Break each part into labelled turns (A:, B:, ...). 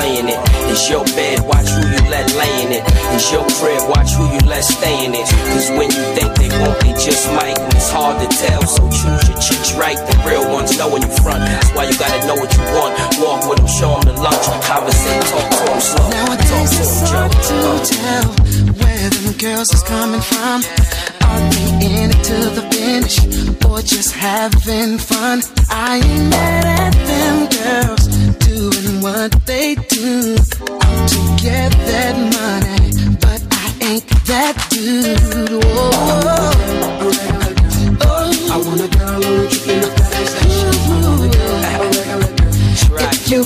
A: playing it. It's your bed, watch who you let lay in it. It's your crib, watch who you let stay in it. Cause when you think they won't, they just might. And it's hard to tell, so choose your chicks right. The real ones know when you front. That's why you gotta know what you want. Walk with them, show them the lunch. Conversate, talk to them slow.
B: Nowadays it's hard to tell where them girls is coming from. Are they in it to the finish or just having fun? I ain't mad at them girls doing what they do. To get that money, but I ain't that dude. Whoa. Oh, oh, I want a girl who tripping up that station. I want a girl, a regular girl. If you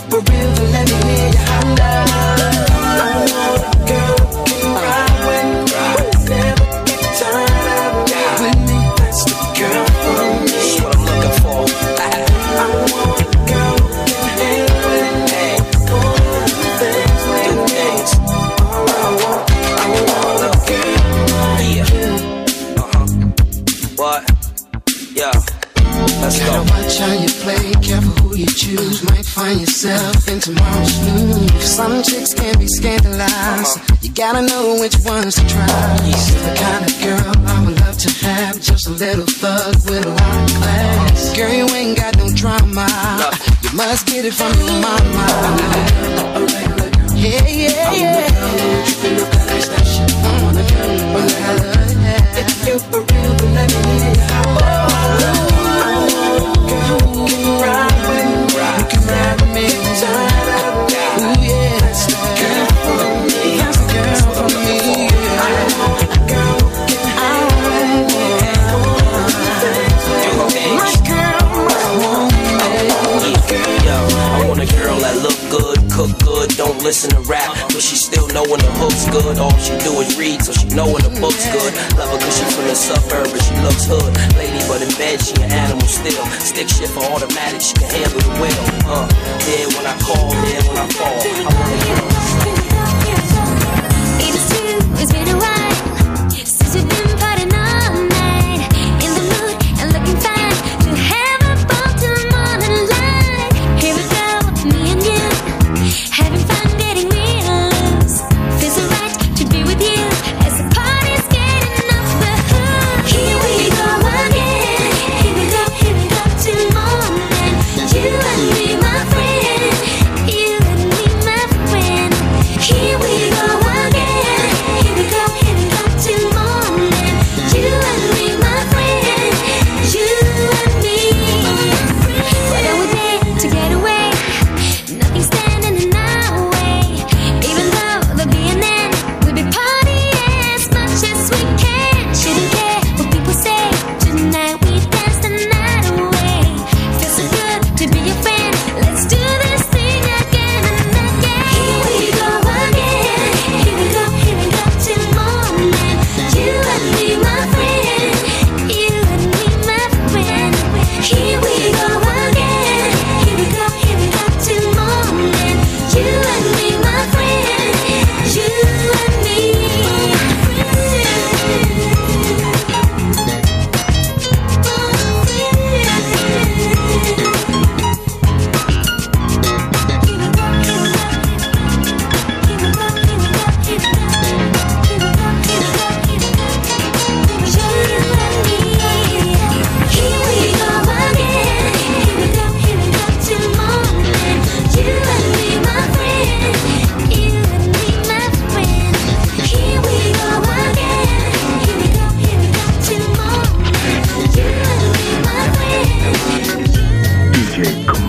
B: yourself in tomorrow's news. Some chicks can be scandalized. Uh-huh. You gotta know which ones to try. The kind of girl I would love to have. Just a little thug with a lot of class. Uh-huh. Girl, you ain't got no drama. You must get it from your mama. A regular girl. Yeah, yeah, yeah. I want mm-hmm. a girl, a regular, yeah. If you for real, then let me
A: know when the book's good. Love her cause she from the suburb, but she looks hood. Lady, but in bed she an animal still. Stick shit for automatic, she can handle the wheel. Uh,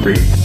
A: free.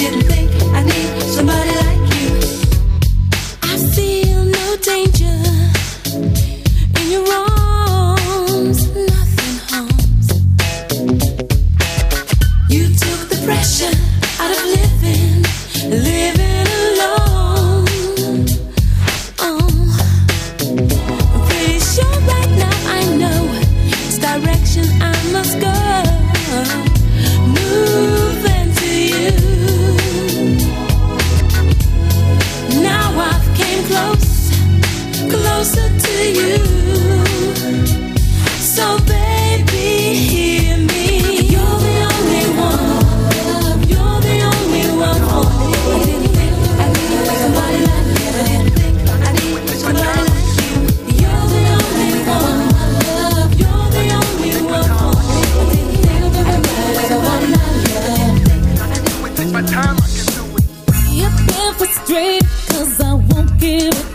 A: didn't think my time, I can do
C: it. You've been frustrated, cause I won't give it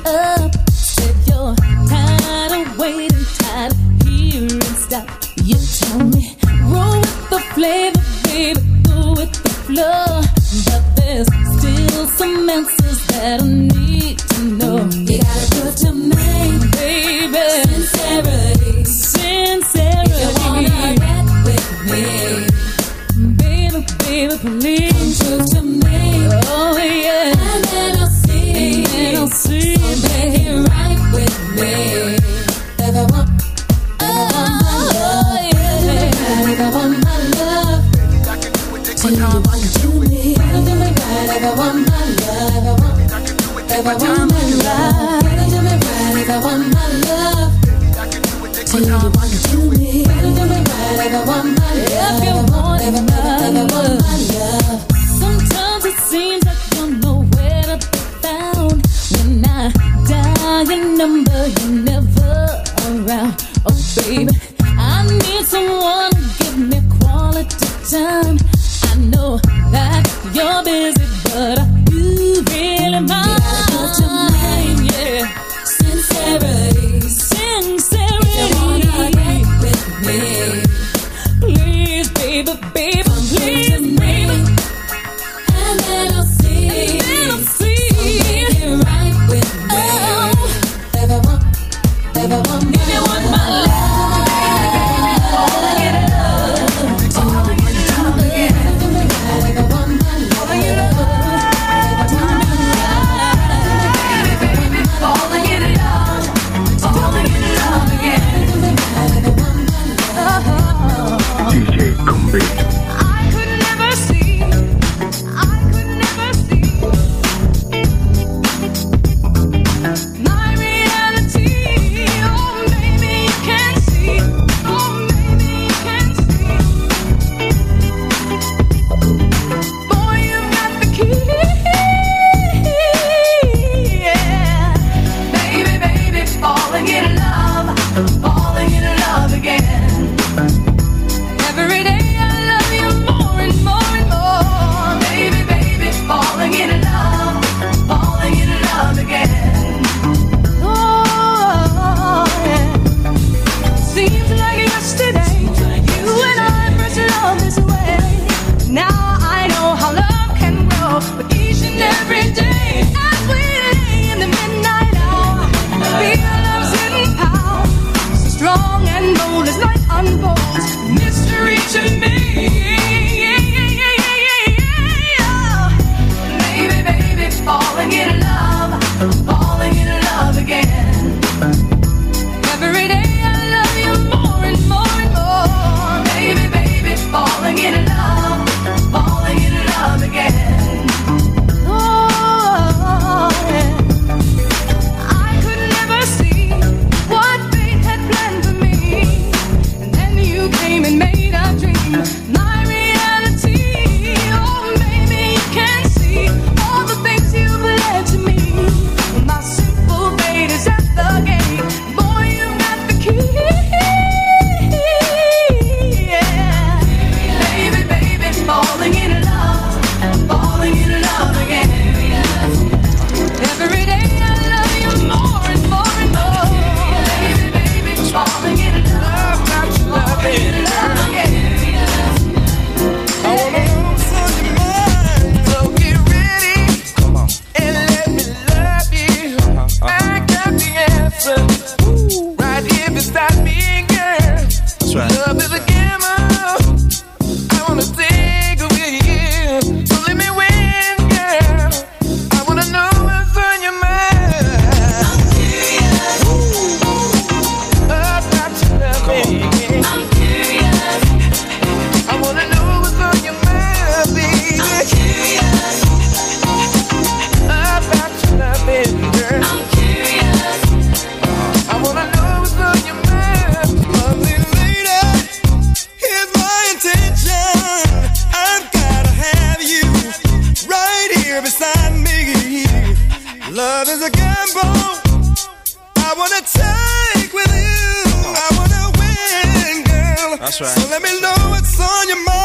C: to me. Oh, yeah. And then I'll see. And then I'll see. Right with me. If I want. My
D: love, if I want my love, do want if I want my love. If I want my love, do you want to me. If I want
E: my love,
D: you want. Seems like you're nowhere to be found. When I dial your number, you're never around. Oh, baby, I need someone to give me quality time. I know that you're busy, but are you really mind? mine? Gotta mind, yeah. Sincerity. Sincerity. If you wanna get
E: with me. Please, baby, baby,
D: please. Come baby. That's right. So let
E: me know what's
D: on your mind.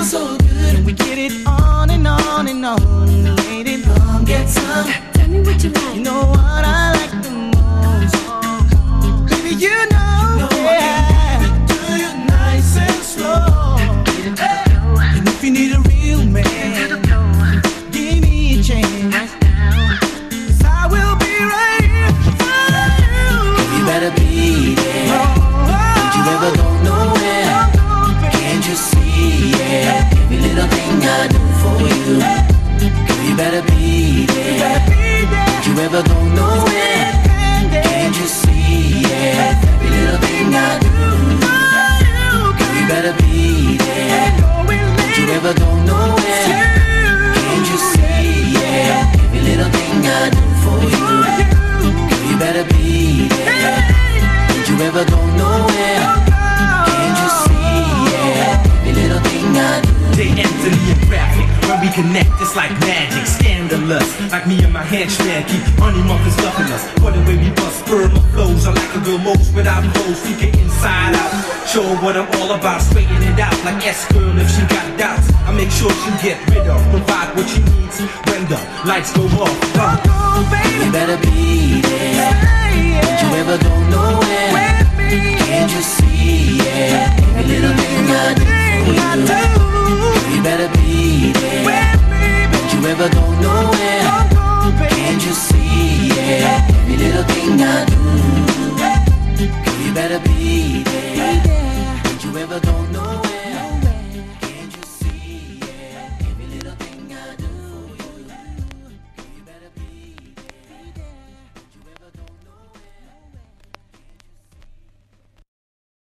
D: feel so good. We get it on and on and on. Late and long gets up.
F: Tell me what you like.
D: You know what I like.
G: connect, it's like magic, scandalous. Like me and my henchman, keep honey muffins stuffing us. But the way we bust sperm flows, I like a girl most without hoes, we get inside out. Show what I'm all about, straighten it out. Like S girl, if she got doubts, I make sure she get rid of. Provide what she needs when the lights go off.
D: Uh. Oh, baby. You better be there. Hey, yeah. Don't you ever go nowhere? Can't you see it? Yeah.